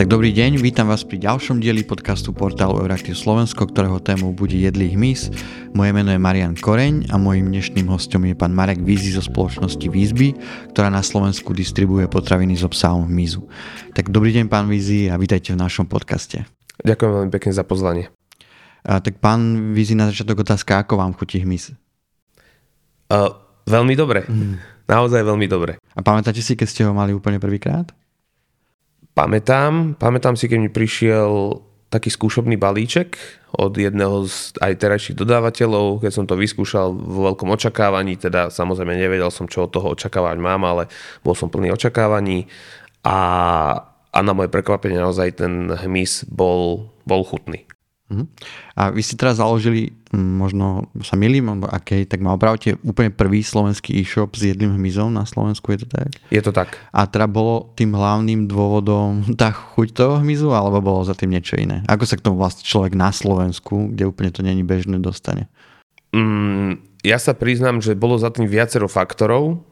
Tak dobrý deň, vítam vás pri ďalšom dieli podcastu portálu Euraktiv Slovensko, ktorého témou bude jedlý hmyz. Moje meno je Marian Koreň a mojím dnešným hostom je pán Marek Vízy zo spoločnosti Výzby, ktorá na Slovensku distribuje potraviny s obsahom hmyzu. Tak dobrý deň pán Vízy a vítajte v našom podcaste. Ďakujem veľmi pekne za pozvanie. A, tak pán Vízy, na začiatok otázka, ako vám chutí hmyz? Uh, veľmi dobre. Mm. Naozaj veľmi dobre. A pamätáte si, keď ste ho mali úplne prvýkrát? Pamätám, pamätám si, keď mi prišiel taký skúšobný balíček od jedného z aj terajších dodávateľov, keď som to vyskúšal vo veľkom očakávaní, teda samozrejme nevedel som, čo od toho očakávať mám, ale bol som plný očakávaní a, a na moje prekvapenie naozaj ten hmyz bol, bol chutný. Uh-huh. A vy ste teraz založili, možno sa milím, alebo akej, tak ma opravte úplne prvý slovenský e-shop s jedným hmyzom na Slovensku, je to tak? Je to tak. A teda bolo tým hlavným dôvodom tá chuť toho hmyzu, alebo bolo za tým niečo iné? Ako sa k tomu vlastne človek na Slovensku, kde úplne to není bežné, dostane? Mm, ja sa priznám, že bolo za tým viacero faktorov.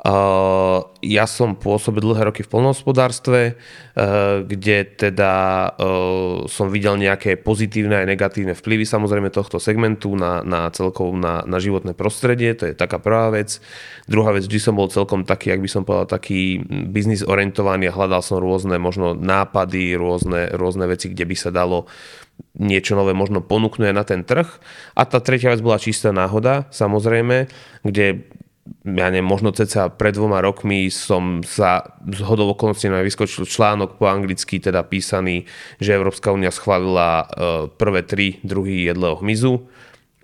Uh, ja som pôsobil dlhé roky v polnohospodárstve, uh, kde teda uh, som videl nejaké pozitívne aj negatívne vplyvy samozrejme tohto segmentu na, na celkov na, na životné prostredie, to je taká prvá vec. Druhá vec, vždy som bol celkom taký, ak by som povedal, taký biznis orientovaný a hľadal som rôzne možno nápady, rôzne, rôzne veci, kde by sa dalo niečo nové možno ponúknúť na ten trh. A tá tretia vec bola čistá náhoda, samozrejme, kde ja neviem, možno ceca pred dvoma rokmi som sa z hodou okolností na vyskočil článok po anglicky, teda písaný, že Európska únia schválila e, prvé tri druhy jedlého hmyzu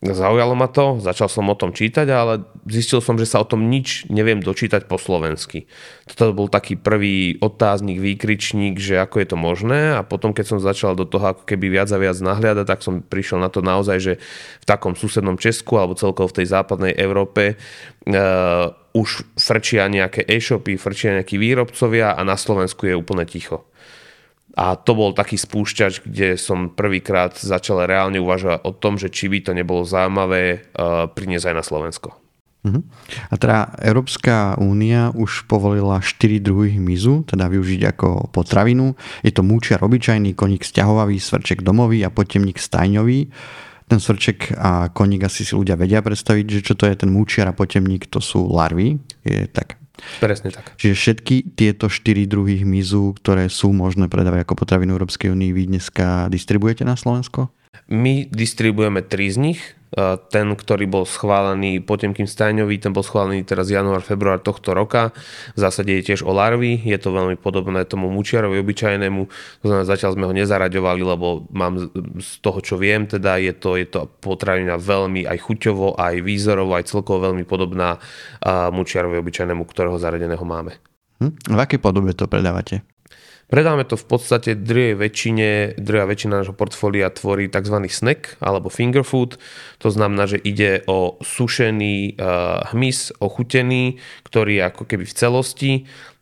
Zaujalo ma to, začal som o tom čítať, ale zistil som, že sa o tom nič neviem dočítať po slovensky. Toto bol taký prvý otáznik, výkričník, že ako je to možné a potom, keď som začal do toho ako keby viac a viac nahliadať, tak som prišiel na to naozaj, že v takom susednom Česku alebo celkovo v tej západnej Európe uh, už frčia nejaké e-shopy, frčia nejakí výrobcovia a na Slovensku je úplne ticho. A to bol taký spúšťač, kde som prvýkrát začal reálne uvažovať o tom, že či by to nebolo zaujímavé uh, priniesť aj na Slovensko. Uh-huh. A teda Európska únia už povolila 4 druhy hmyzu, teda využiť ako potravinu. Je to múčiar obyčajný, koník sťahovavý, svrček domový a potemník stajňový. Ten svrček a koník asi si ľudia vedia predstaviť, že čo to je ten múčiar a potemník, to sú larvy. Je tak Presne tak. Čiže všetky tieto štyri druhy hmyzu, ktoré sú možné predávať ako potraviny Európskej únii, vy dneska distribujete na Slovensko? My distribujeme tri z nich. E, ten, ktorý bol schválený Potemkým Stajňový, ten bol schválený teraz január, február tohto roka. V zásade je tiež o larvy, je to veľmi podobné tomu mučiarovi obyčajnému. To znamená, zatiaľ sme ho nezaraďovali, lebo mám z toho, čo viem, teda je to, je to potravina veľmi aj chuťovo, aj výzorovo, aj celkovo veľmi podobná mučiarovi obyčajnému, ktorého zaradeného máme. Hm? V akej podobe to predávate? Predáme to v podstate druhej väčšine, druhá väčšina nášho portfólia tvorí tzv. snack alebo finger food. To znamená, že ide o sušený uh, hmyz, ochutený, ktorý je ako keby v celosti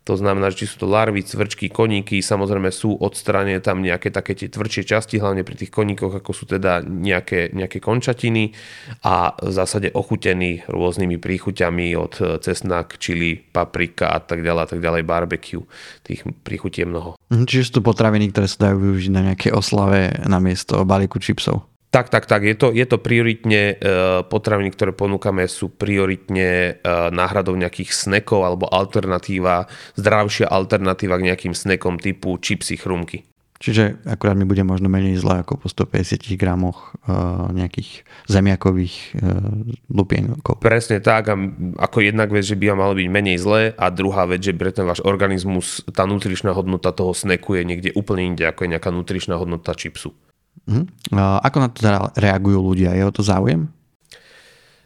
to znamená, že či sú to larvy, cvrčky, koníky, samozrejme sú odstranené tam nejaké také tie tvrdšie časti, hlavne pri tých koníkoch, ako sú teda nejaké, nejaké končatiny a v zásade ochutení rôznymi príchuťami od cesnak, čili, paprika a tak ďalej a tak ďalej, barbecue. Tých príchutí je mnoho. Mhm, čiže sú to potraviny, ktoré sa dajú využiť na nejaké oslave namiesto balíku čipsov. Tak, tak, tak. Je to, je to prioritne, uh, potraviny, ktoré ponúkame, sú prioritne uh, náhradou nejakých snekov alebo alternatíva, zdravšia alternatíva k nejakým snekom typu čipsy, chrumky. Čiže akurát mi bude možno menej zle ako po 150 gramoch uh, nejakých zemiakových uh, lupienkov. Presne tak. A ako jednak vec, že by mal byť menej zle a druhá vec, že pre ten váš organizmus tá nutričná hodnota toho sneku je niekde úplne inde, ako je nejaká nutričná hodnota čipsu. Uh-huh. Ako na to teda reagujú ľudia? Je o to záujem?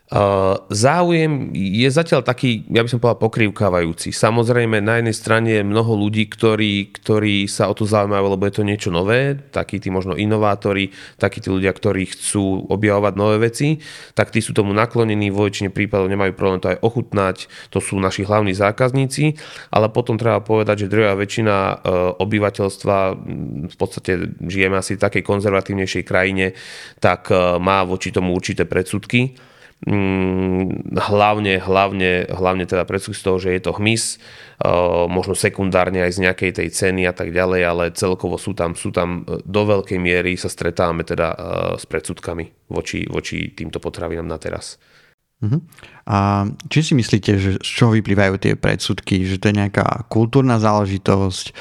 Uh, záujem je zatiaľ taký, ja by som povedal, pokrývkávajúci. Samozrejme, na jednej strane je mnoho ľudí, ktorí, ktorí sa o to zaujímajú, lebo je to niečo nové, takí tí možno inovátori, takí tí ľudia, ktorí chcú objavovať nové veci, tak tí sú tomu naklonení, vo väčšine prípadov nemajú problém to aj ochutnať, to sú naši hlavní zákazníci, ale potom treba povedať, že druhá väčšina uh, obyvateľstva, v podstate žijeme asi v takej konzervatívnejšej krajine, tak uh, má voči tomu určité predsudky hlavne, hlavne, hlavne teda predsudky z toho, že je to hmyz, možno sekundárne aj z nejakej tej ceny a tak ďalej, ale celkovo sú tam, sú tam e, do veľkej miery sa stretávame teda e, s predsudkami voči, voči týmto potravinám na teraz. Uh-huh. A či si myslíte, že z čoho vyplývajú tie predsudky? Že to je nejaká kultúrna záležitosť,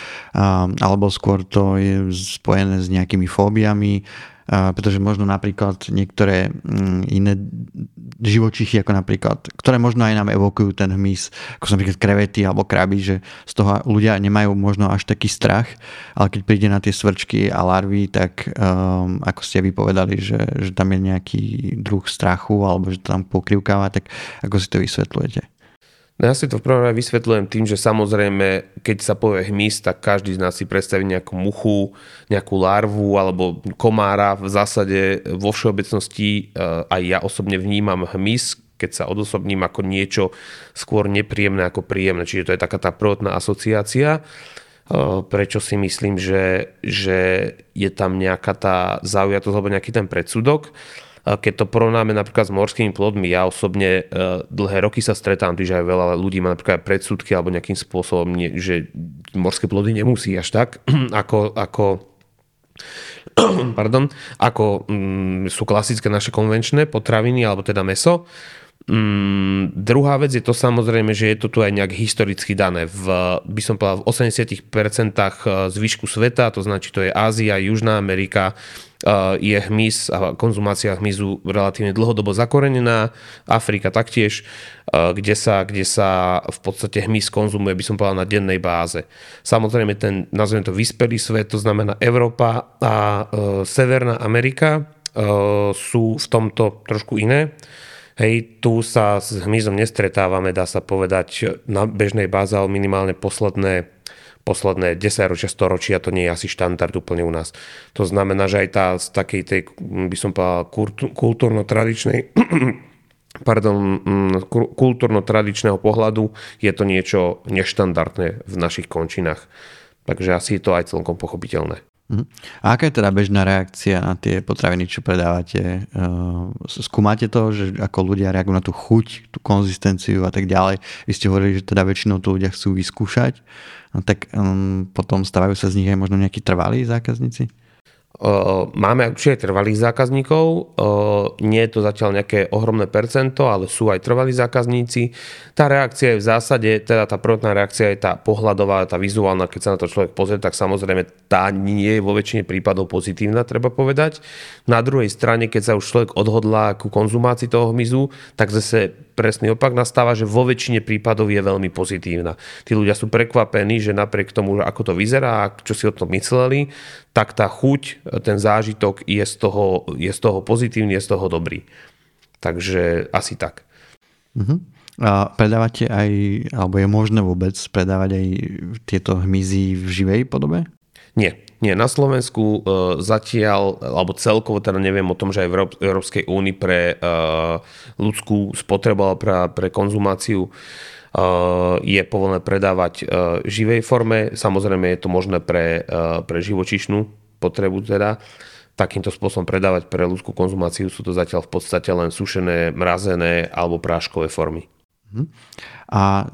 alebo skôr to je spojené s nejakými fóbiami? Pretože možno napríklad niektoré mm, iné živočichy, ako napríklad, ktoré možno aj nám evokujú ten hmyz, ako sú napríklad krevety alebo kraby, že z toho ľudia nemajú možno až taký strach, ale keď príde na tie svrčky a larvy, tak um, ako ste vypovedali, že, že tam je nejaký druh strachu alebo že tam pokrivkáva, tak ako si to vysvetľujete? No ja si to v prvom rade vysvetľujem tým, že samozrejme, keď sa povie hmyz, tak každý z nás si predstaví nejakú muchu, nejakú larvu alebo komára. V zásade vo všeobecnosti e, aj ja osobne vnímam hmyz, keď sa odosobním ako niečo skôr nepríjemné ako príjemné. Čiže to je taká tá prvotná asociácia. E, prečo si myslím, že, že je tam nejaká tá zaujatosť alebo nejaký ten predsudok keď to porovnáme napríklad s morskými plodmi, ja osobne e, dlhé roky sa stretám, že aj veľa ľudí má napríklad predsudky alebo nejakým spôsobom, že morské plody nemusí až tak, ako, ako pardon, ako mm, sú klasické naše konvenčné potraviny alebo teda meso. Mm, druhá vec je to samozrejme, že je to tu aj nejak historicky dané. V, by som povedal, v 80% e, zvyšku sveta, to znači to je Ázia, Južná Amerika, e, je hmyz a konzumácia hmyzu relatívne dlhodobo zakorenená. Afrika taktiež, e, kde sa, kde sa v podstate hmyz konzumuje, by som povedal, na dennej báze. Samozrejme ten, nazveme to vyspelý svet, to znamená Európa a Severná Amerika sú v tomto trošku iné. Hej, tu sa s hmyzom nestretávame, dá sa povedať, na bežnej báze, ale minimálne posledné, posledné 10 ročia, storočia, to nie je asi štandard úplne u nás. To znamená, že aj tá z takej tej, by som povedal, kultúrno-tradičnej pardon, mm, kultúrno-tradičného pohľadu je to niečo neštandardné v našich končinách. Takže asi je to aj celkom pochopiteľné. Uh-huh. A aká je teda bežná reakcia na tie potraviny, čo predávate? Uh, skúmate to, že ako ľudia reagujú na tú chuť, tú konzistenciu a tak ďalej? Vy ste hovorili, že teda väčšinou to ľudia chcú vyskúšať, no tak um, potom stávajú sa z nich aj možno nejakí trvalí zákazníci? Máme určite trvalých zákazníkov, nie je to zatiaľ nejaké ohromné percento, ale sú aj trvalí zákazníci. Tá reakcia je v zásade, teda tá prvotná reakcia je tá pohľadová, tá vizuálna, keď sa na to človek pozrie, tak samozrejme tá nie je vo väčšine prípadov pozitívna, treba povedať. Na druhej strane, keď sa už človek odhodlá ku konzumácii toho hmyzu, tak zase presný opak nastáva, že vo väčšine prípadov je veľmi pozitívna. Tí ľudia sú prekvapení, že napriek tomu, ako to vyzerá čo si o tom mysleli, tak tá chuť, ten zážitok je z toho, je z toho pozitívny, je z toho dobrý. Takže asi tak. Uh-huh. A predávate aj, alebo je možné vôbec predávať aj tieto hmyzy v živej podobe? Nie, nie, na Slovensku uh, zatiaľ, alebo celkovo teda neviem o tom, že aj v Európskej únii pre uh, ľudskú spotrebu alebo pre, pre konzumáciu uh, je povolené predávať živej forme. Samozrejme je to možné pre, pre živočišnú potrebu teda takýmto spôsobom predávať pre ľudskú konzumáciu sú to zatiaľ v podstate len sušené, mrazené alebo práškové formy. Mhm. A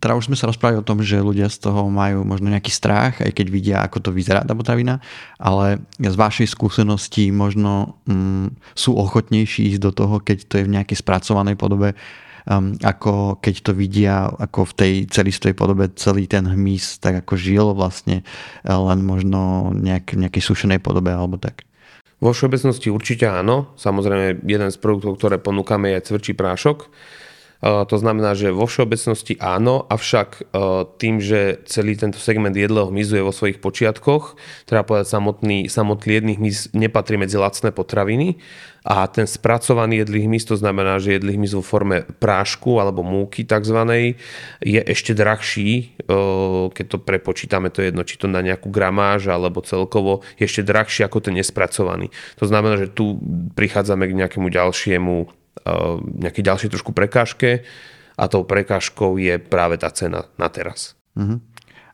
teda už sme sa rozprávali o tom, že ľudia z toho majú možno nejaký strach, aj keď vidia, ako to vyzerá tá potravina, ale z vašej skúsenosti možno mm, sú ochotnejší ísť do toho, keď to je v nejakej spracovanej podobe, um, ako keď to vidia ako v tej celistvej podobe celý ten hmyz, tak ako žil vlastne len možno nejak, nejakej sušenej podobe alebo tak. Vo všeobecnosti určite áno. Samozrejme, jeden z produktov, ktoré ponúkame je cvrčí prášok to znamená, že vo všeobecnosti áno, avšak tým, že celý tento segment jedlého hmyzu je vo svojich počiatkoch, teda povedať samotný, samotný jedný hmyz nepatrí medzi lacné potraviny a ten spracovaný jedlý hmyz, to znamená, že jedlý hmyz vo forme prášku alebo múky tzv. je ešte drahší, keď to prepočítame, to jedno, či to na nejakú gramáž alebo celkovo, je ešte drahší ako ten nespracovaný. To znamená, že tu prichádzame k nejakému ďalšiemu nejaké ďalšie trošku prekážke a tou prekážkou je práve tá cena na teraz. Uh-huh.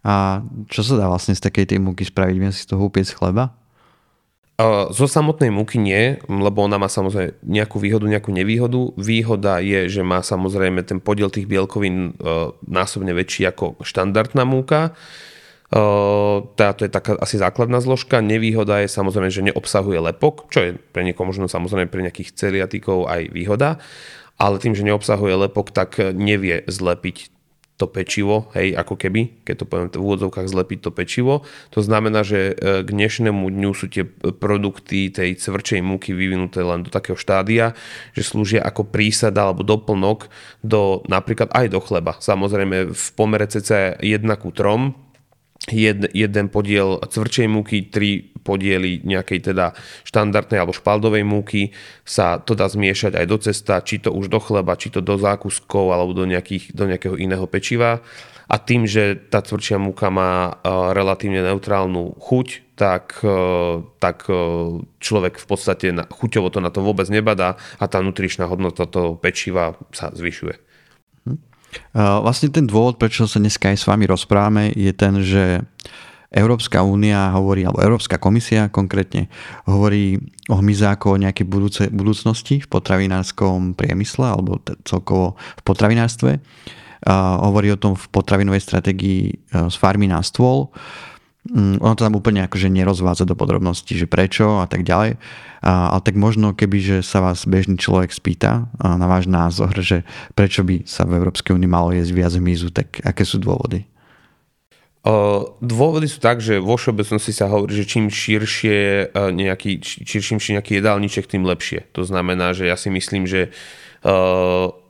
A čo sa dá vlastne z takej tej múky spraviť? Viem si z toho upiec chleba? Zo samotnej múky nie, lebo ona má samozrejme nejakú výhodu, nejakú nevýhodu. Výhoda je, že má samozrejme ten podiel tých bielkovín násobne väčší ako štandardná múka. Tá, to je taká asi základná zložka. Nevýhoda je samozrejme, že neobsahuje lepok, čo je pre niekoho možno samozrejme pre nejakých celiatikov aj výhoda, ale tým, že neobsahuje lepok, tak nevie zlepiť to pečivo, hej, ako keby, keď to poviem v úvodzovkách zlepiť to pečivo. To znamená, že e, k dnešnému dňu sú tie produkty tej cvrčej múky vyvinuté len do takého štádia, že slúžia ako prísada alebo doplnok do napríklad aj do chleba. Samozrejme v pomere cca 1 ku 3, jed, jeden podiel cvrčej múky, tri podiely nejakej teda štandardnej alebo špaldovej múky sa to dá zmiešať aj do cesta, či to už do chleba, či to do zákuskov alebo do, nejakých, do nejakého iného pečiva. A tým, že tá cvrčia múka má uh, relatívne neutrálnu chuť, tak, uh, tak uh, človek v podstate na, chuťovo to na to vôbec nebadá a tá nutričná hodnota toho pečiva sa zvyšuje. Vlastne ten dôvod, prečo sa dneska aj s vami rozprávame, je ten, že Európska únia hovorí, alebo Európska komisia konkrétne hovorí o hmyze ako o nejakej budúce, budúcnosti v potravinárskom priemysle alebo celkovo v potravinárstve. Hovorí o tom v potravinovej stratégii e, z farmy na stôl. Mm, ono to tam úplne akože nerozvádza do podrobností, že prečo a tak ďalej. A, ale tak možno, keby že sa vás bežný človek spýta na váš názor, že prečo by sa v Európskej únii malo jesť viac hmyzu, tak aké sú dôvody? Dôvody sú tak, že vo všeobecnosti sa hovorí, že čím širšie nejaký, čím nejaký jedálniček, tým lepšie. To znamená, že ja si myslím, že Uh,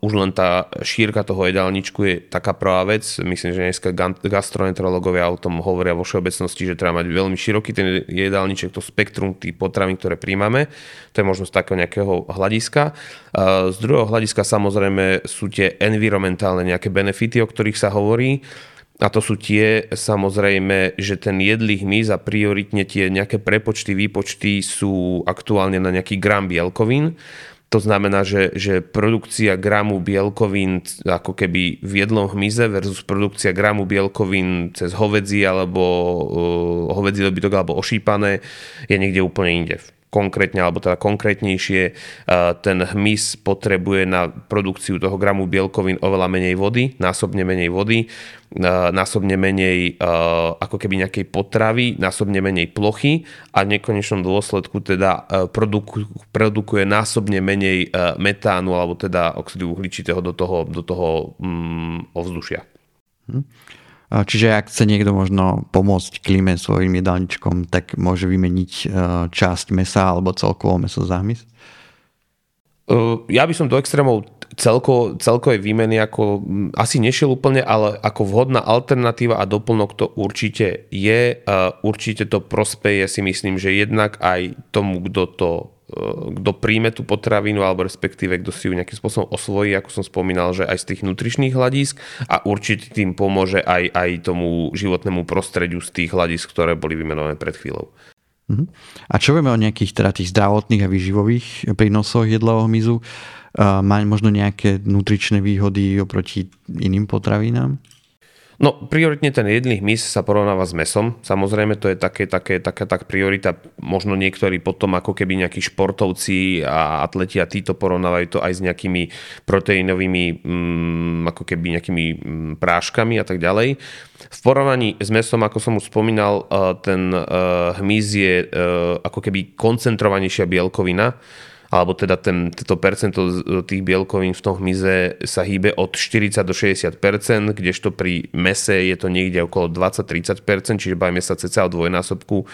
už len tá šírka toho jedálničku je taká prvá vec. Myslím, že dneska gastroenterológovia o tom hovoria vo všeobecnosti, že treba mať veľmi široký ten jedálniček, to spektrum tých potravín, ktoré príjmame. To je možno z takého nejakého hľadiska. Uh, z druhého hľadiska samozrejme sú tie environmentálne nejaké benefity, o ktorých sa hovorí. A to sú tie, samozrejme, že ten jedlý hmyz a prioritne tie nejaké prepočty, výpočty sú aktuálne na nejaký gram bielkovín to znamená, že, že produkcia gramu bielkovín ako keby v jedlom hmyze versus produkcia gramu bielkovín cez hovedzi alebo uh, hovedzi dobytok alebo ošípané je niekde úplne inde konkrétne, alebo teda konkrétnejšie, ten hmyz potrebuje na produkciu toho gramu bielkovín oveľa menej vody, násobne menej vody, násobne menej ako keby nejakej potravy, násobne menej plochy a v nekonečnom dôsledku teda produku, produkuje násobne menej metánu alebo teda oxidu uhličitého do toho, do toho mm, ovzdušia. Hm. Čiže ak chce niekto možno pomôcť klíme svojim jedálničkom, tak môže vymeniť e, časť mesa alebo celkovo meso za hmyz? Ja by som do extrémov celko, celkovej výmeny ako asi nešiel úplne, ale ako vhodná alternatíva a doplnok to určite je. Určite to prospeje si myslím, že jednak aj tomu, kto to kto príjme tú potravinu alebo respektíve kto si ju nejakým spôsobom osvojí, ako som spomínal, že aj z tých nutričných hľadisk a určite tým pomôže aj, aj tomu životnému prostrediu z tých hľadisk, ktoré boli vymenované pred chvíľou. Mhm. A čo vieme o nejakých teda tých zdravotných a výživových prínosoch jedlového hmyzu? Má možno nejaké nutričné výhody oproti iným potravinám? No, prioritne ten jedlý hmyz sa porovnáva s mesom. Samozrejme, to je také, také, taká tak priorita. Možno niektorí potom ako keby nejakí športovci a atleti a títo porovnávajú to aj s nejakými proteínovými mm, ako keby nejakými mm, práškami a tak ďalej. V porovnaní s mesom, ako som už spomínal, eh, ten eh, hmyz je eh, ako keby koncentrovanejšia bielkovina alebo teda ten, to percento tých bielkovín v tom hmyze sa hýbe od 40 do 60%, kdežto pri mese je to niekde okolo 20-30%, čiže bavíme sa cca o dvojnásobku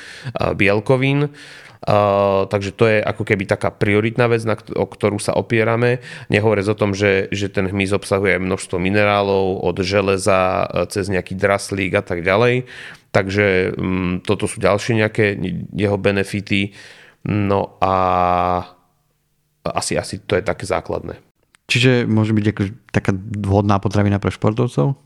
bielkovín. Uh, takže to je ako keby taká prioritná vec, na, o ktorú sa opierame. Nehovoriac o tom, že, že ten hmyz obsahuje množstvo minerálov, od železa cez nejaký draslík a tak ďalej. Takže um, toto sú ďalšie nejaké jeho benefity. No a asi, asi to je také základné. Čiže môže byť ako taká vhodná potravina pre športovcov?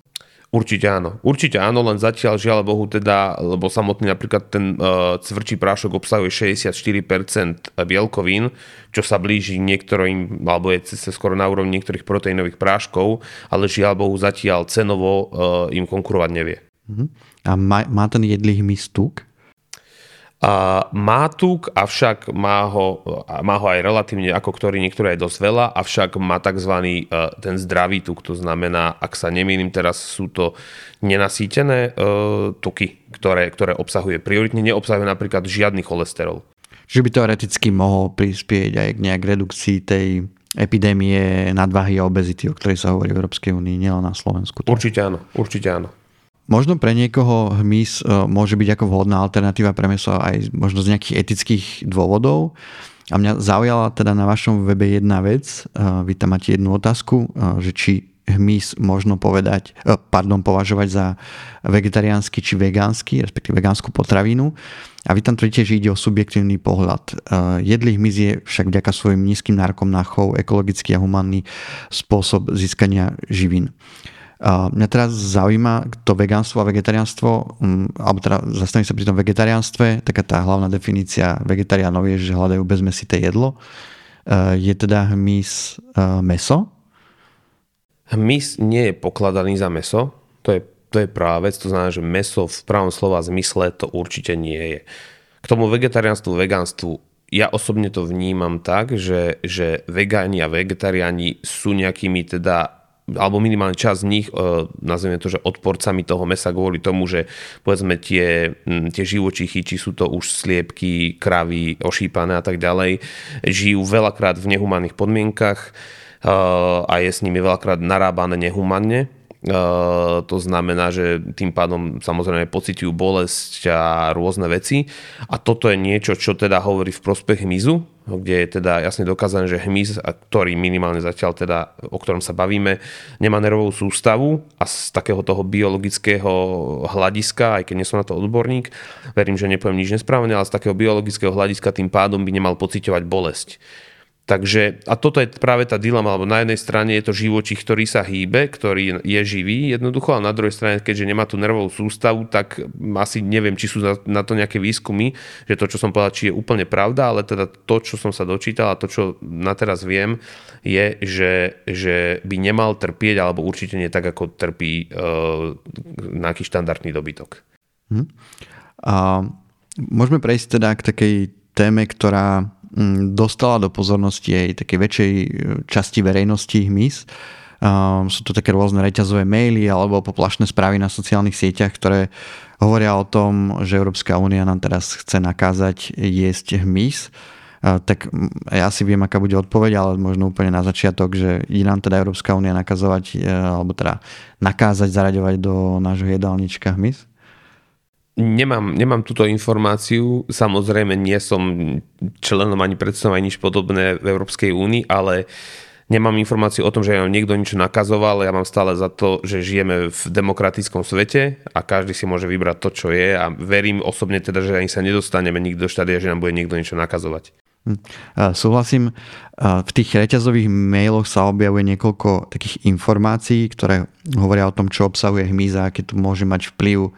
Určite áno. Určite áno, len zatiaľ žiaľ Bohu teda, lebo samotný napríklad ten uh, cvrčí prášok obsahuje 64% bielkovín, čo sa blíži niektorým, alebo je skoro na úrovni niektorých proteínových práškov, ale žiaľ Bohu zatiaľ cenovo uh, im konkurovať nevie. Uh-huh. A má, má ten jedlý hmyz tuk? A má tuk, avšak má ho, má ho aj relatívne, ako ktorý niektorý aj dosť veľa, avšak má tzv. E, ten zdravý tuk, to znamená, ak sa nemýlim, teraz sú to nenasýtené uh, tuky, ktoré, ktoré obsahuje prioritne, neobsahuje napríklad žiadny cholesterol. Že by teoreticky mohol prispieť aj k nejak redukcii tej epidémie nadvahy a obezity, o ktorej sa hovorí v Európskej únii, nielen na Slovensku. Určite áno, určite áno. Možno pre niekoho hmyz e, môže byť ako vhodná alternatíva pre meso aj možno z nejakých etických dôvodov. A mňa zaujala teda na vašom webe jedna vec. E, vy tam máte jednu otázku, e, že či hmyz možno povedať, pardon, považovať za vegetariánsky či vegánsky, respektíve vegánsku potravinu. A vy tam tvrdíte, že ide o subjektívny pohľad. Jedlý hmyz je však vďaka svojim nízkym nárokom na chov ekologický a humánny spôsob získania živín. Mňa teraz zaujíma to vegánstvo a vegetariánstvo, mm, alebo teda zastavím sa pri tom vegetariánstve, taká tá hlavná definícia vegetariánov je, že hľadajú bezmesité jedlo. E, je teda hmyz e, meso? Hmyz nie je pokladaný za meso, to je, to je práve vec, to znamená, že meso v pravom slova zmysle to určite nie je. K tomu vegetariánstvu, vegánstvu ja osobne to vnímam tak, že, že vegáni a vegetariáni sú nejakými teda alebo minimálne časť z nich, e, nazveme to, že odporcami toho mesa kvôli tomu, že povedzme tie, tie živočichy, či sú to už sliepky, kravy, ošípané a tak ďalej, žijú veľakrát v nehumánnych podmienkach e, a je s nimi veľakrát narábané nehumanne To znamená, že tým pádom samozrejme pociťujú bolesť a rôzne veci. A toto je niečo, čo teda hovorí v prospech hmyzu, kde je teda jasne dokázané, že hmyz, ktorý minimálne zatiaľ teda, o ktorom sa bavíme, nemá nervovú sústavu a z takého toho biologického hľadiska, aj keď nie som na to odborník, verím, že nepoviem nič nesprávne, ale z takého biologického hľadiska tým pádom by nemal pociťovať bolesť. Takže, a toto je práve tá dilema, lebo na jednej strane je to živočích, ktorý sa hýbe, ktorý je živý jednoducho, a na druhej strane, keďže nemá tú nervovú sústavu, tak asi neviem, či sú na, to nejaké výskumy, že to, čo som povedal, či je úplne pravda, ale teda to, čo som sa dočítal a to, čo na teraz viem, je, že, že by nemal trpieť, alebo určite nie tak, ako trpí uh, nejaký štandardný dobytok. Hm. A môžeme prejsť teda k takej téme, ktorá dostala do pozornosti aj takej väčšej e, časti verejnosti hmyz. Sú to také rôzne reťazové maily alebo poplašné správy na sociálnych sieťach, ktoré hovoria o tom, že Európska únia nám teraz chce nakázať jesť hmyz. Tak ja si viem, aká bude odpoveď, ale možno úplne na začiatok, že ide nám teda Európska únia nakazovať, e, alebo teda nakázať zaraďovať do nášho jedálnička hmyz? Nemám, nemám túto informáciu, samozrejme nie som členom ani predstavom ani nič podobné v Európskej únii, ale nemám informáciu o tom, že niekto niečo nakazoval, ja mám stále za to, že žijeme v demokratickom svete a každý si môže vybrať to, čo je a verím osobne teda, že ani sa nedostaneme nikto do štádia, že nám bude niekto niečo nakazovať. Hm. Súhlasím, v tých reťazových mailoch sa objavuje niekoľko takých informácií, ktoré hovoria o tom, čo obsahuje hmyza, aký tu môže mať vplyv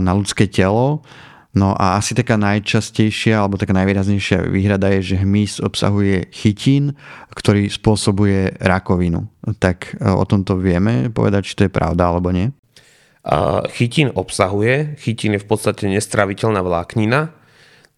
na ľudské telo. No a asi taká najčastejšia alebo taká najvýraznejšia výhrada je, že hmyz obsahuje chytín, ktorý spôsobuje rakovinu. Tak e, o tomto vieme povedať, či to je pravda alebo nie? Chytín obsahuje, chytín je v podstate nestraviteľná vláknina,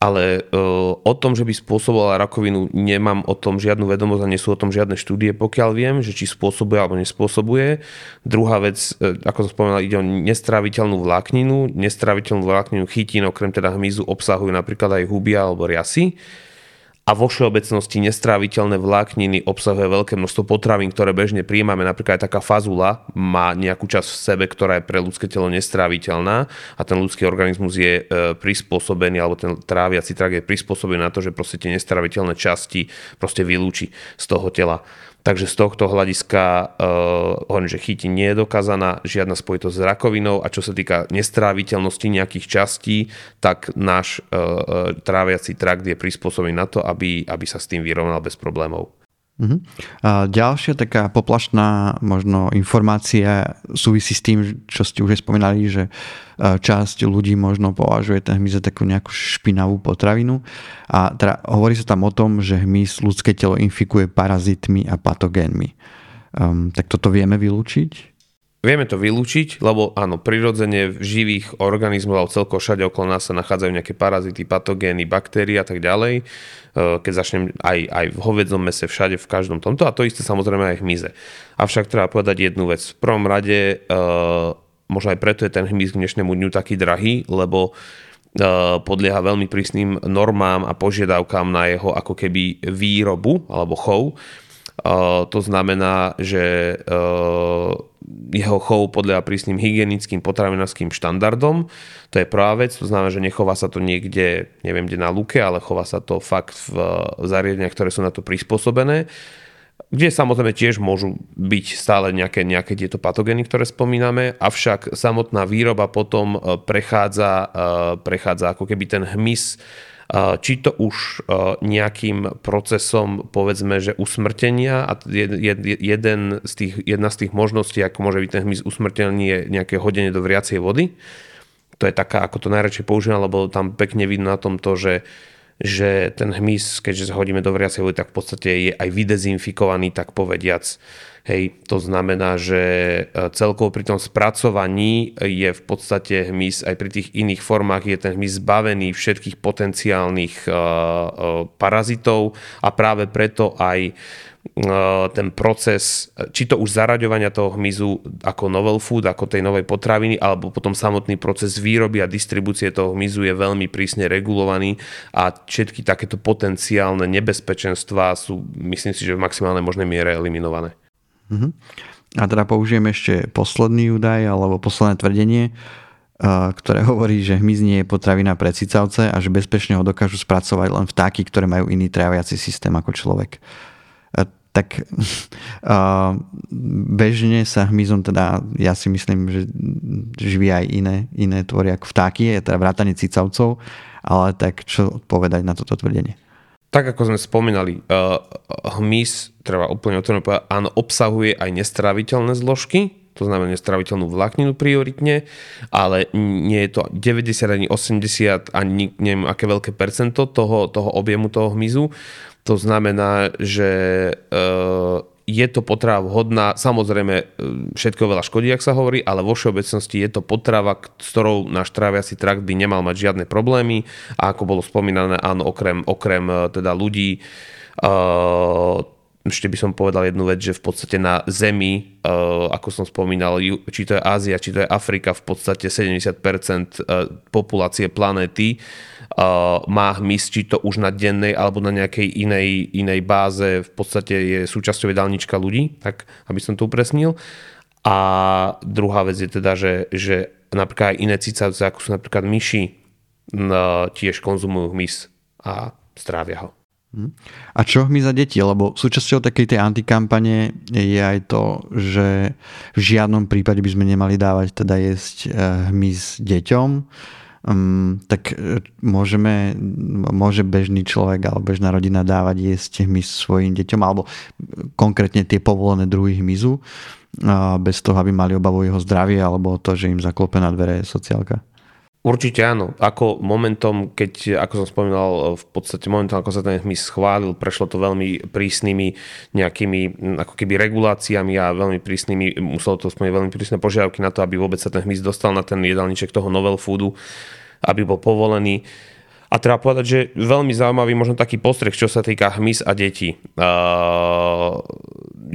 ale e, o tom, že by spôsobovala rakovinu, nemám o tom žiadnu vedomosť a nie sú o tom žiadne štúdie, pokiaľ viem, že či spôsobuje alebo nespôsobuje. Druhá vec, e, ako som spomínal, ide o nestráviteľnú vlákninu. Nestráviteľnú vlákninu chytín okrem teda hmyzu obsahujú napríklad aj huby alebo riasy a vo všeobecnosti nestráviteľné vlákniny obsahuje veľké množstvo potravín, ktoré bežne príjmame. Napríklad aj taká fazula má nejakú časť v sebe, ktorá je pre ľudské telo nestráviteľná a ten ľudský organizmus je e, prispôsobený, alebo ten tráviaci trak je prispôsobený na to, že proste tie nestráviteľné časti proste vylúči z toho tela. Takže z tohto hľadiska uh, hovorím, že chytí nie je dokázaná žiadna spojitosť s rakovinou a čo sa týka nestráviteľnosti nejakých častí, tak náš uh, tráviaci trakt je prispôsobený na to, aby, aby sa s tým vyrovnal bez problémov. Uh-huh. A ďalšia taká poplašná možno informácia súvisí s tým, čo ste už spomínali, že časť ľudí možno považuje ten hmyz za takú nejakú špinavú potravinu. A teda hovorí sa tam o tom, že hmyz ľudské telo infikuje parazitmi a patogénmi. Um, tak toto vieme vylúčiť? Vieme to vylúčiť, lebo áno, prirodzene v živých organizmoch alebo celkovo všade okolo nás sa nachádzajú nejaké parazity, patogény, baktérie a tak ďalej. E, keď začnem aj, aj v hovedzom mese, všade, v každom tomto. A to isté samozrejme aj hmyze. Avšak treba povedať jednu vec. V prvom rade, e, možno aj preto je ten hmyz k dnešnému dňu taký drahý, lebo podlieha veľmi prísnym normám a požiadavkám na jeho ako keby výrobu alebo chov. To znamená, že jeho chov podľa prísnym hygienickým potravinárským štandardom. To je prvá vec, to znamená, že nechová sa to niekde, neviem kde na luke, ale chová sa to fakt v zariadeniach, ktoré sú na to prispôsobené kde samozrejme tiež môžu byť stále nejaké, nejaké tieto patogény, ktoré spomíname, avšak samotná výroba potom e, prechádza, e, prechádza ako keby ten hmyz či to už nejakým procesom povedzme, že usmrtenia a jeden z tých, jedna z tých možností, ako môže byť ten hmyz usmrtený, je nejaké hodenie do vriacej vody. To je taká, ako to najradšej používam, lebo tam pekne vidno na tom to, že že ten hmyz, keďže hodíme do vriacej vody, tak v podstate je aj vydezinfikovaný, tak povediac. Hej, to znamená, že e, celkovo pri tom spracovaní je v podstate hmyz aj pri tých iných formách je ten hmyz zbavený všetkých potenciálnych uh, uh, parazitov a práve preto aj ten proces, či to už zaraďovania toho hmyzu ako novel food, ako tej novej potraviny, alebo potom samotný proces výroby a distribúcie toho hmyzu je veľmi prísne regulovaný a všetky takéto potenciálne nebezpečenstvá sú, myslím si, že v maximálnej možnej miere eliminované. Uh-huh. A teda použijem ešte posledný údaj alebo posledné tvrdenie, ktoré hovorí, že hmyz nie je potravina pre cicavce a že bezpečne ho dokážu spracovať len vtáky, ktoré majú iný tráviaci systém ako človek. Tak bežne sa hmyzom teda, ja si myslím, že živí aj iné, iné tvory ako vtáky, je teda vrátanie cicavcov, ale tak čo povedať na toto tvrdenie? tak ako sme spomínali, uh, hmyz, treba úplne otvorene povedať, áno, obsahuje aj nestraviteľné zložky, to znamená nestraviteľnú vlákninu prioritne, ale nie je to 90 ani 80 ani neviem aké veľké percento toho, toho objemu toho hmyzu. To znamená, že uh, je to potrava vhodná, samozrejme e, všetko veľa škodí, ak sa hovorí, ale vo všeobecnosti je to potrava, s ktorou náš tráviaci trakt by nemal mať žiadne problémy. A ako bolo spomínané, áno, okrem, okrem e, teda ľudí, ešte by som povedal jednu vec, že v podstate na Zemi, ako som spomínal, či to je Ázia, či to je Afrika, v podstate 70% populácie planéty má hmyz, či to už na dennej alebo na nejakej inej, inej báze v podstate je súčasťou jedálnička ľudí, tak aby som to upresnil. A druhá vec je teda, že, že napríklad aj iné cicavce, ako sú napríklad myši, tiež konzumujú hmyz a strávia ho. Hm. A čo hmyz za deti? Lebo súčasťou takej tej antikampane je aj to, že v žiadnom prípade by sme nemali dávať teda jesť eh, hmyz deťom um, tak e, môžeme, môže bežný človek alebo bežná rodina dávať jesť hmyz svojim deťom alebo konkrétne tie povolené druhy hmyzu bez toho, aby mali obavu jeho zdravie alebo to, že im zaklope na dvere sociálka. Určite áno. Ako momentom, keď, ako som spomínal, v podstate momentom, ako sa ten hmyz schválil, prešlo to veľmi prísnymi nejakými ako keby reguláciami a veľmi prísnymi, muselo to splniť veľmi prísne požiadavky na to, aby vôbec sa ten hmyz dostal na ten jedálniček toho novel foodu, aby bol povolený. A treba povedať, že veľmi zaujímavý možno taký postreh, čo sa týka hmyz a detí. Uh,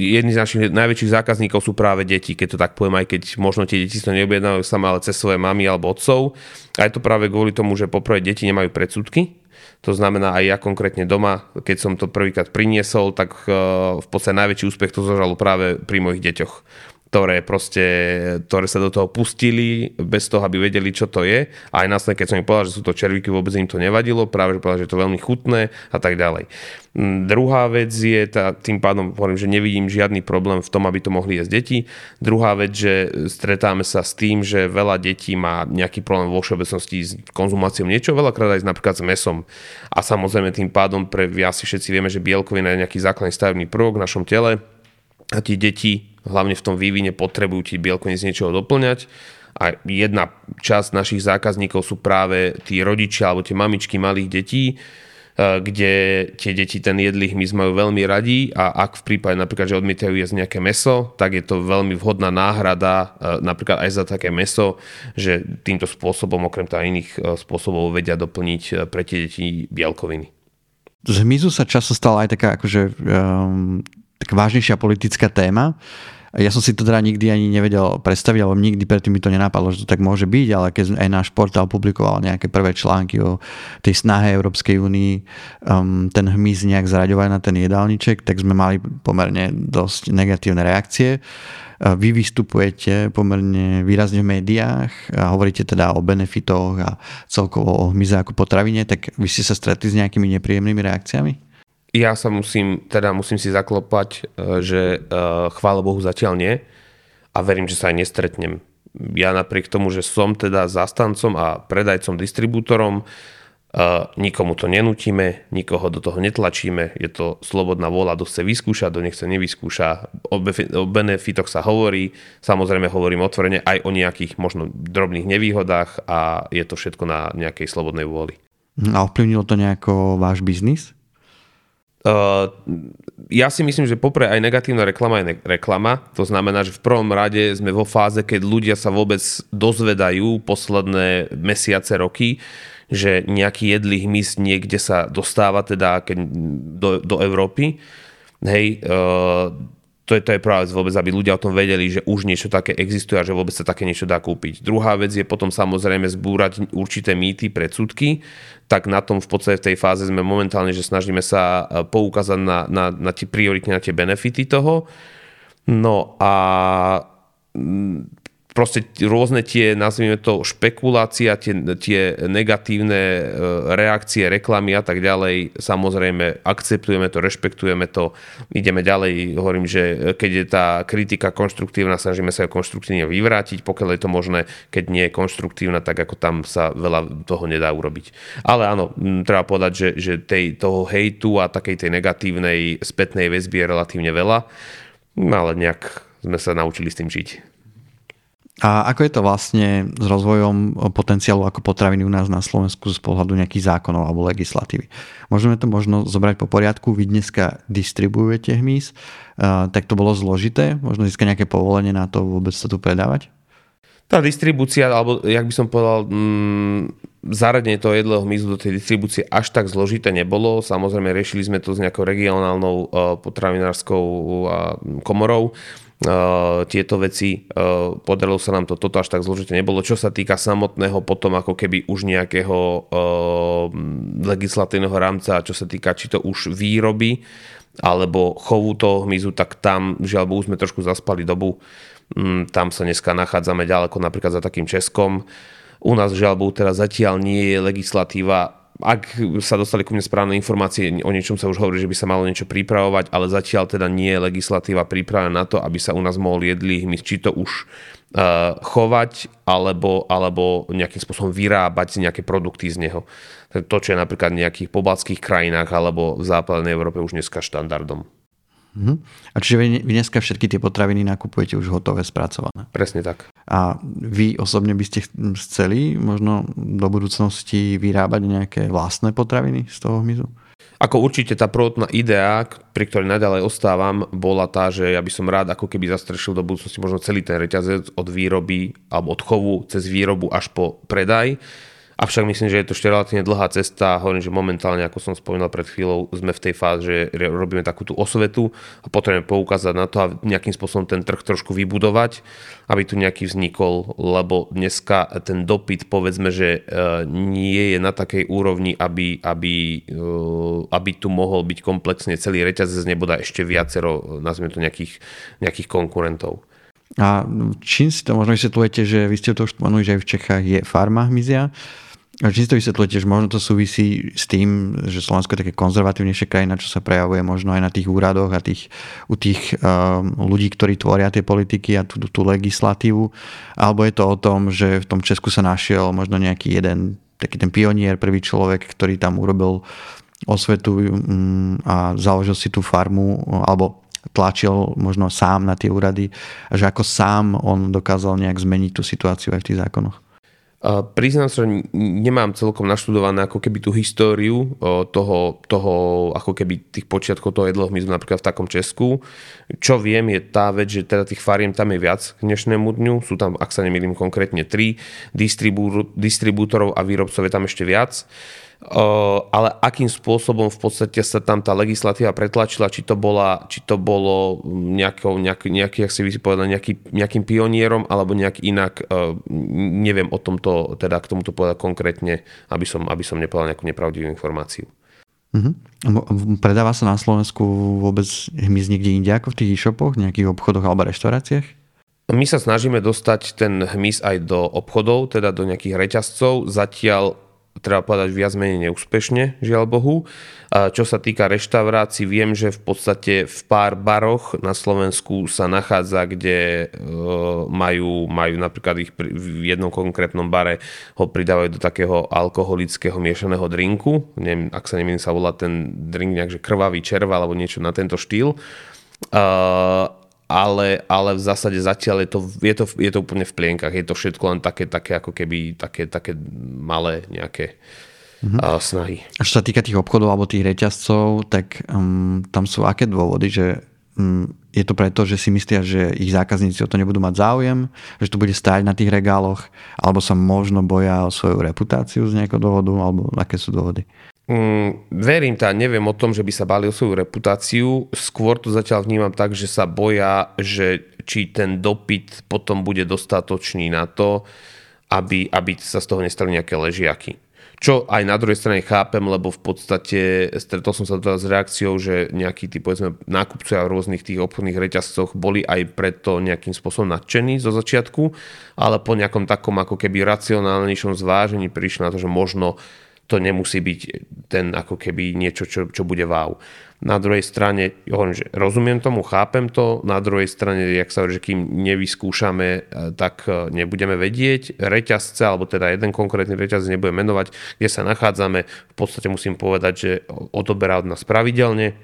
jedni z našich najväčších zákazníkov sú práve deti, keď to tak poviem, aj keď možno tie deti to neobjednávajú sama, ale cez svoje mamy alebo otcov. A je to práve kvôli tomu, že poprvé deti nemajú predsudky, to znamená aj ja konkrétne doma, keď som to prvýkrát priniesol, tak uh, v podstate najväčší úspech to zožalo práve pri mojich deťoch ktoré proste, ktoré sa do toho pustili bez toho, aby vedeli, čo to je. A aj následne, keď som im povedal, že sú to červíky, vôbec im to nevadilo, práve že povedal, že je to veľmi chutné a tak ďalej. Mm, druhá vec je, tá, tým pádom hovorím, že nevidím žiadny problém v tom, aby to mohli jesť deti. Druhá vec, že stretáme sa s tým, že veľa detí má nejaký problém vo všeobecnosti s konzumáciou niečo, veľakrát aj napríklad s mesom. A samozrejme tým pádom pre asi všetci vieme, že bielkovina je nejaký základný stavebný prvok v našom tele a tí deti hlavne v tom vývine potrebujú ti bielkoviny z niečoho doplňať a jedna časť našich zákazníkov sú práve tí rodičia alebo tie mamičky malých detí, kde tie deti ten jedlý hmyz majú veľmi radi a ak v prípade napríklad, že odmietajú jesť nejaké meso, tak je to veľmi vhodná náhrada napríklad aj za také meso, že týmto spôsobom okrem teda iných spôsobov vedia doplniť pre tie deti bielkoviny. Z hmyzu sa často stala aj taká akože um, taká vážnejšia politická téma. Ja som si to teda nikdy ani nevedel predstaviť, alebo nikdy predtým mi to nenapadlo, že to tak môže byť, ale keď aj náš portál publikoval nejaké prvé články o tej snahe Európskej únii um, ten hmyz nejak zraďovať na ten jedálniček, tak sme mali pomerne dosť negatívne reakcie. Vy vystupujete pomerne výrazne v médiách a hovoríte teda o benefitoch a celkovo o hmyze ako potravine, tak vy ste sa stretli s nejakými nepríjemnými reakciami? Ja sa musím, teda musím si zaklopať, e, že e, chvála Bohu zatiaľ nie a verím, že sa aj nestretnem. Ja napriek tomu, že som teda zastancom a predajcom, distribútorom, e, nikomu to nenutíme, nikoho do toho netlačíme, je to slobodná vôľa, kto chce vyskúšať, kto nechce nevyskúša. O benefitoch sa hovorí, samozrejme hovorím otvorene aj o nejakých možno drobných nevýhodách a je to všetko na nejakej slobodnej vôli. A ovplyvnilo to nejako váš biznis? Uh, ja si myslím, že popre aj negatívna reklama je ne- reklama. To znamená, že v prvom rade sme vo fáze, keď ľudia sa vôbec dozvedajú posledné mesiace, roky, že nejaký jedlý hmyz niekde sa dostáva teda keď do, do Európy. Hej, uh, to je, to je práve vôbec, aby ľudia o tom vedeli, že už niečo také existuje a že vôbec sa také niečo dá kúpiť. Druhá vec je potom samozrejme zbúrať určité mýty, predsudky, tak na tom v podstate v tej fáze sme momentálne, že snažíme sa e, poukázať na, na, na tie prioritne, na tie benefity toho. No a proste rôzne tie, nazvime to, špekulácia, tie, tie negatívne e, reakcie, reklamy a tak ďalej, samozrejme akceptujeme to, rešpektujeme to, ideme ďalej, hovorím, že keď je tá kritika konštruktívna, snažíme sa ju konštruktívne vyvrátiť, pokiaľ je to možné, keď nie je konštruktívna, tak ako tam sa veľa toho nedá urobiť. Ale áno, treba povedať, že, že tej, toho hejtu a takej tej negatívnej spätnej väzby je relatívne veľa, no ale nejak sme sa naučili s tým žiť. A ako je to vlastne s rozvojom potenciálu ako potraviny u nás na Slovensku z pohľadu nejakých zákonov alebo legislatívy? Môžeme to možno zobrať po poriadku. Vy dneska distribuujete hmyz, tak to bolo zložité? Možno získať nejaké povolenie na to vôbec sa tu predávať? Tá distribúcia, alebo jak by som povedal, mm, zaradenie toho jedlého hmyzu do tej distribúcie až tak zložité nebolo. Samozrejme, riešili sme to s nejakou regionálnou uh, potravinárskou komorou tieto veci. Uh, podarilo sa nám to, toto až tak zložité nebolo. Čo sa týka samotného potom ako keby už nejakého uh, legislatívneho rámca, čo sa týka či to už výroby alebo chovu toho hmyzu, tak tam žiaľ Bohu sme trošku zaspali dobu. Um, tam sa dneska nachádzame ďaleko napríklad za takým Českom. U nás žiaľ Bohu teraz zatiaľ nie je legislatíva ak sa dostali ku mne správne informácie, o niečom sa už hovorí, že by sa malo niečo pripravovať, ale zatiaľ teda nie je legislatíva pripravená na to, aby sa u nás mohol jedlý hmyz, či to už uh, chovať, alebo, alebo nejakým spôsobom vyrábať nejaké produkty z neho. To, čo je napríklad v nejakých pobalských krajinách alebo v západnej Európe už dneska štandardom. Uh-huh. A čiže vy, vy dneska všetky tie potraviny nakupujete už hotové, spracované? Presne tak. A vy osobne by ste chceli možno do budúcnosti vyrábať nejaké vlastné potraviny z toho hmyzu? Ako určite tá prvotná idea, pri ktorej naďalej ostávam, bola tá, že ja by som rád ako keby zastrešil do budúcnosti možno celý ten reťazec od výroby alebo od chovu cez výrobu až po predaj Avšak myslím, že je to ešte relatívne dlhá cesta. Hovorím, že momentálne, ako som spomínal pred chvíľou, sme v tej fáze, že robíme takú tú osvetu a potrebujeme poukázať na to a nejakým spôsobom ten trh trošku vybudovať, aby tu nejaký vznikol, lebo dneska ten dopyt, povedzme, že e, nie je na takej úrovni, aby, aby, e, aby tu mohol byť komplexne celý reťazec, neboda ešte viacero, nazvime to nejakých, nejakých konkurentov. A čím si to možno vysvetľujete, že vy ste to už spomenuli, že aj v Čechách je farma hmyzia, Či si to vysvetľujete, že možno to súvisí s tým, že Slovensko je také konzervatívnejšia krajina, čo sa prejavuje možno aj na tých úradoch a tých, u tých um, ľudí, ktorí tvoria tie politiky a tú, tú legislatívu. Alebo je to o tom, že v tom Česku sa našiel možno nejaký jeden taký ten pionier, prvý človek, ktorý tam urobil osvetu um, a založil si tú farmu, alebo tlačil možno sám na tie úrady a že ako sám on dokázal nejak zmeniť tú situáciu aj v tých zákonoch. Priznám sa, že nemám celkom naštudované ako keby tú históriu toho, toho ako keby tých počiatkov toho jedlohmizmu napríklad v takom Česku. Čo viem je tá vec, že teda tých fariem tam je viac k dnešnému dňu. Sú tam, ak sa nemýlim, konkrétne tri distribú, distribútorov a výrobcov je tam ešte viac ale akým spôsobom v podstate sa tam tá legislatíva pretlačila, či to, bola, či to bolo nejakou, nejak, nejaký, jak si povedal, nejaký, nejakým pionierom alebo nejak inak, neviem o tomto, teda k tomuto povedať konkrétne, aby som, aby som nepovedal nejakú nepravdivú informáciu. Uh-huh. Predáva sa na Slovensku vôbec hmyz niekde inde ako v tých e-shopoch, nejakých obchodoch alebo reštauráciách? My sa snažíme dostať ten hmyz aj do obchodov, teda do nejakých reťazcov. Zatiaľ treba povedať viac menej neúspešne, žiaľ Bohu. Čo sa týka reštaurácií, viem, že v podstate v pár baroch na Slovensku sa nachádza, kde e, majú, majú napríklad ich v jednom konkrétnom bare ho pridávajú do takého alkoholického miešaného drinku. Neviem, ak sa nemýlim, sa volá ten drink nejak, že krvavý červa alebo niečo na tento štýl. Uh, ale, ale v zásade zatiaľ je to, je, to, je to úplne v plienkach. Je to všetko len také, také ako keby také, také malé nejaké mm-hmm. uh, snahy. A čo sa týka tých obchodov alebo tých reťazcov, tak um, tam sú aké dôvody, že um, je to preto, že si myslia, že ich zákazníci o to nebudú mať záujem, že to bude stáť na tých regáloch, alebo sa možno boja o svoju reputáciu z nejakého dôvodu, alebo aké sú dôvody? Mm, verím tá, neviem o tom, že by sa bali o svoju reputáciu. Skôr to zatiaľ vnímam tak, že sa boja, že či ten dopyt potom bude dostatočný na to, aby, aby sa z toho nestali nejaké ležiaky. Čo aj na druhej strane chápem, lebo v podstate stretol som sa teda s reakciou, že nejakí tí povedzme nákupcovia v rôznych tých obchodných reťazcoch boli aj preto nejakým spôsobom nadšení zo začiatku, ale po nejakom takom ako keby racionálnejšom zvážení prišli na to, že možno to nemusí byť ten ako keby niečo, čo, čo bude wow. Na druhej strane, hovorím, že rozumiem tomu, chápem to, na druhej strane, jak sa hovorí, že kým nevyskúšame, e, tak e, nebudeme vedieť. Reťazce, alebo teda jeden konkrétny reťazec nebudem menovať, kde sa nachádzame, v podstate musím povedať, že odoberá od nás pravidelne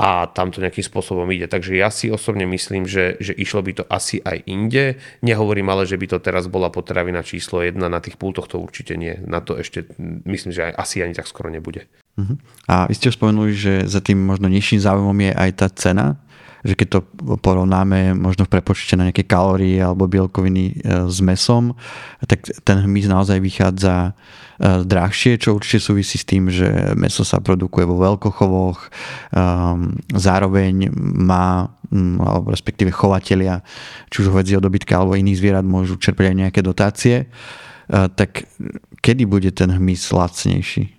a tam to nejakým spôsobom ide. Takže ja si osobne myslím, že, že išlo by to asi aj inde. Nehovorím ale, že by to teraz bola potravina číslo jedna na tých pultoch, to určite nie. Na to ešte myslím, že aj, asi ani tak skoro nebude. Uh-huh. A vy ste spomenuli, že za tým možno nižším záujmom je aj tá cena, že keď to porovnáme možno v prepočte na nejaké kalórie alebo bielkoviny e, s mesom, tak ten hmyz naozaj vychádza E, drahšie, čo určite súvisí s tým, že meso sa produkuje vo veľkochovoch, ehm, zároveň má mm, alebo respektíve chovatelia, či už hovedzieho dobytka alebo iných zvierat môžu čerpať aj nejaké dotácie, e, tak kedy bude ten hmyz lacnejší?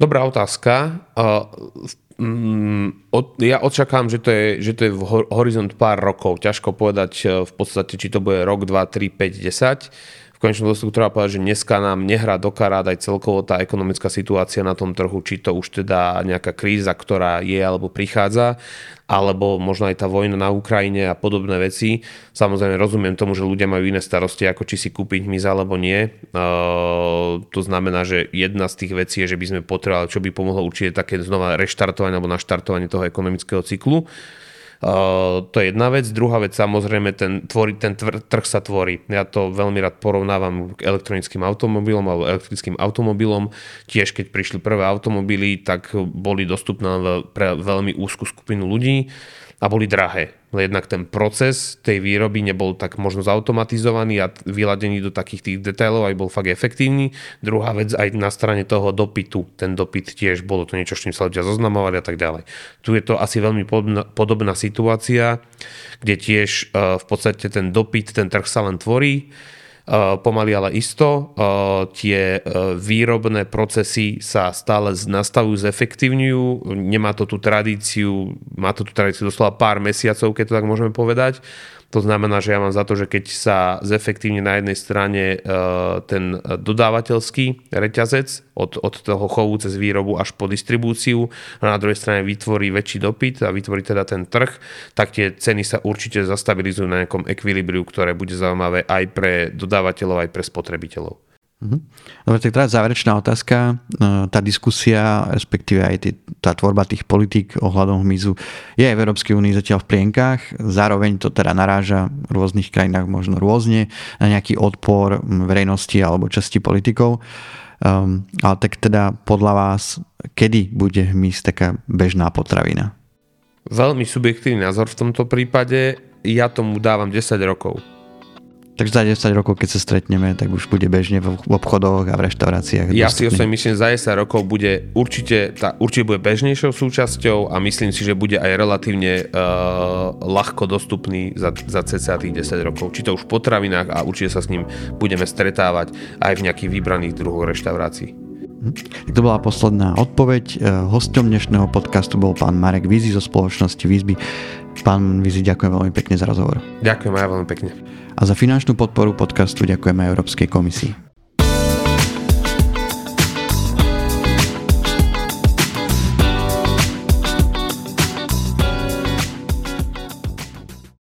Dobrá otázka. Mm, ja očakám, že to je, že to je v horizont pár rokov. Ťažko povedať e, v podstate, či to bude rok, 2, 3, 5, 10 konečnom dôsledku treba povedať, že dneska nám nehrá do karát aj celkovo tá ekonomická situácia na tom trhu, či to už teda nejaká kríza, ktorá je alebo prichádza, alebo možno aj tá vojna na Ukrajine a podobné veci. Samozrejme rozumiem tomu, že ľudia majú iné starosti, ako či si kúpiť miz alebo nie. Uh, to znamená, že jedna z tých vecí je, že by sme potrebovali, čo by pomohlo určite také znova reštartovanie alebo naštartovanie toho ekonomického cyklu. Uh, to je jedna vec. Druhá vec, samozrejme, ten, tvorí, ten trh sa tvorí. Ja to veľmi rád porovnávam k elektronickým automobilom alebo elektrickým automobilom. Tiež keď prišli prvé automobily, tak boli dostupné pre veľmi úzkú skupinu ľudí a boli drahé. Jednak ten proces tej výroby nebol tak možno zautomatizovaný a vyladený do takých tých detailov aj bol fakt efektívny. Druhá vec aj na strane toho dopytu. Ten dopyt tiež bolo to niečo, s čím sa ľudia zoznamovali a tak ďalej. Tu je to asi veľmi podobná, situácia, kde tiež uh, v podstate ten dopyt, ten trh sa len tvorí Eh, pomaly ale isto. Eh, tie eh, výrobné procesy sa stále nastavujú, zefektívňujú. Nemá to tú tradíciu, má to tú tradíciu doslova pár mesiacov, keď to tak môžeme povedať. To znamená, že ja mám za to, že keď sa zefektívne na jednej strane e, ten dodávateľský reťazec od, od toho chovu cez výrobu až po distribúciu a na druhej strane vytvorí väčší dopyt a vytvorí teda ten trh, tak tie ceny sa určite zastabilizujú na nejakom ekvilibriu, ktoré bude zaujímavé aj pre dodávateľov, aj pre spotrebiteľov. Mhm. Dobre, tak teraz záverečná otázka. E, tá diskusia, respektíve aj tý, tá tvorba tých politík ohľadom hmyzu je v Európskej únii zatiaľ v plienkách. Zároveň to teda naráža v rôznych krajinách možno rôzne na nejaký odpor verejnosti alebo časti politikov. Um, ale tak teda podľa vás, kedy bude hmyz taká bežná potravina? Veľmi subjektívny názor v tomto prípade. Ja tomu dávam 10 rokov. Takže za 10 rokov, keď sa stretneme, tak už bude bežne v obchodoch a v reštauráciách. Ja dostupný. si osobne myslím, za 10 rokov bude určite, tá, určite bude bežnejšou súčasťou a myslím si, že bude aj relatívne uh, ľahko dostupný za, za cca tých 10 rokov. Či to už v potravinách a určite sa s ním budeme stretávať aj v nejakých vybraných druhoch reštaurácií. Mhm. To bola posledná odpoveď. Eh, hostom dnešného podcastu bol pán Marek Vizi zo spoločnosti Výzby. Pán Vizi, ďakujem veľmi pekne za rozhovor. Ďakujem aj veľmi pekne a za finančnú podporu podcastu ďakujeme Európskej komisii.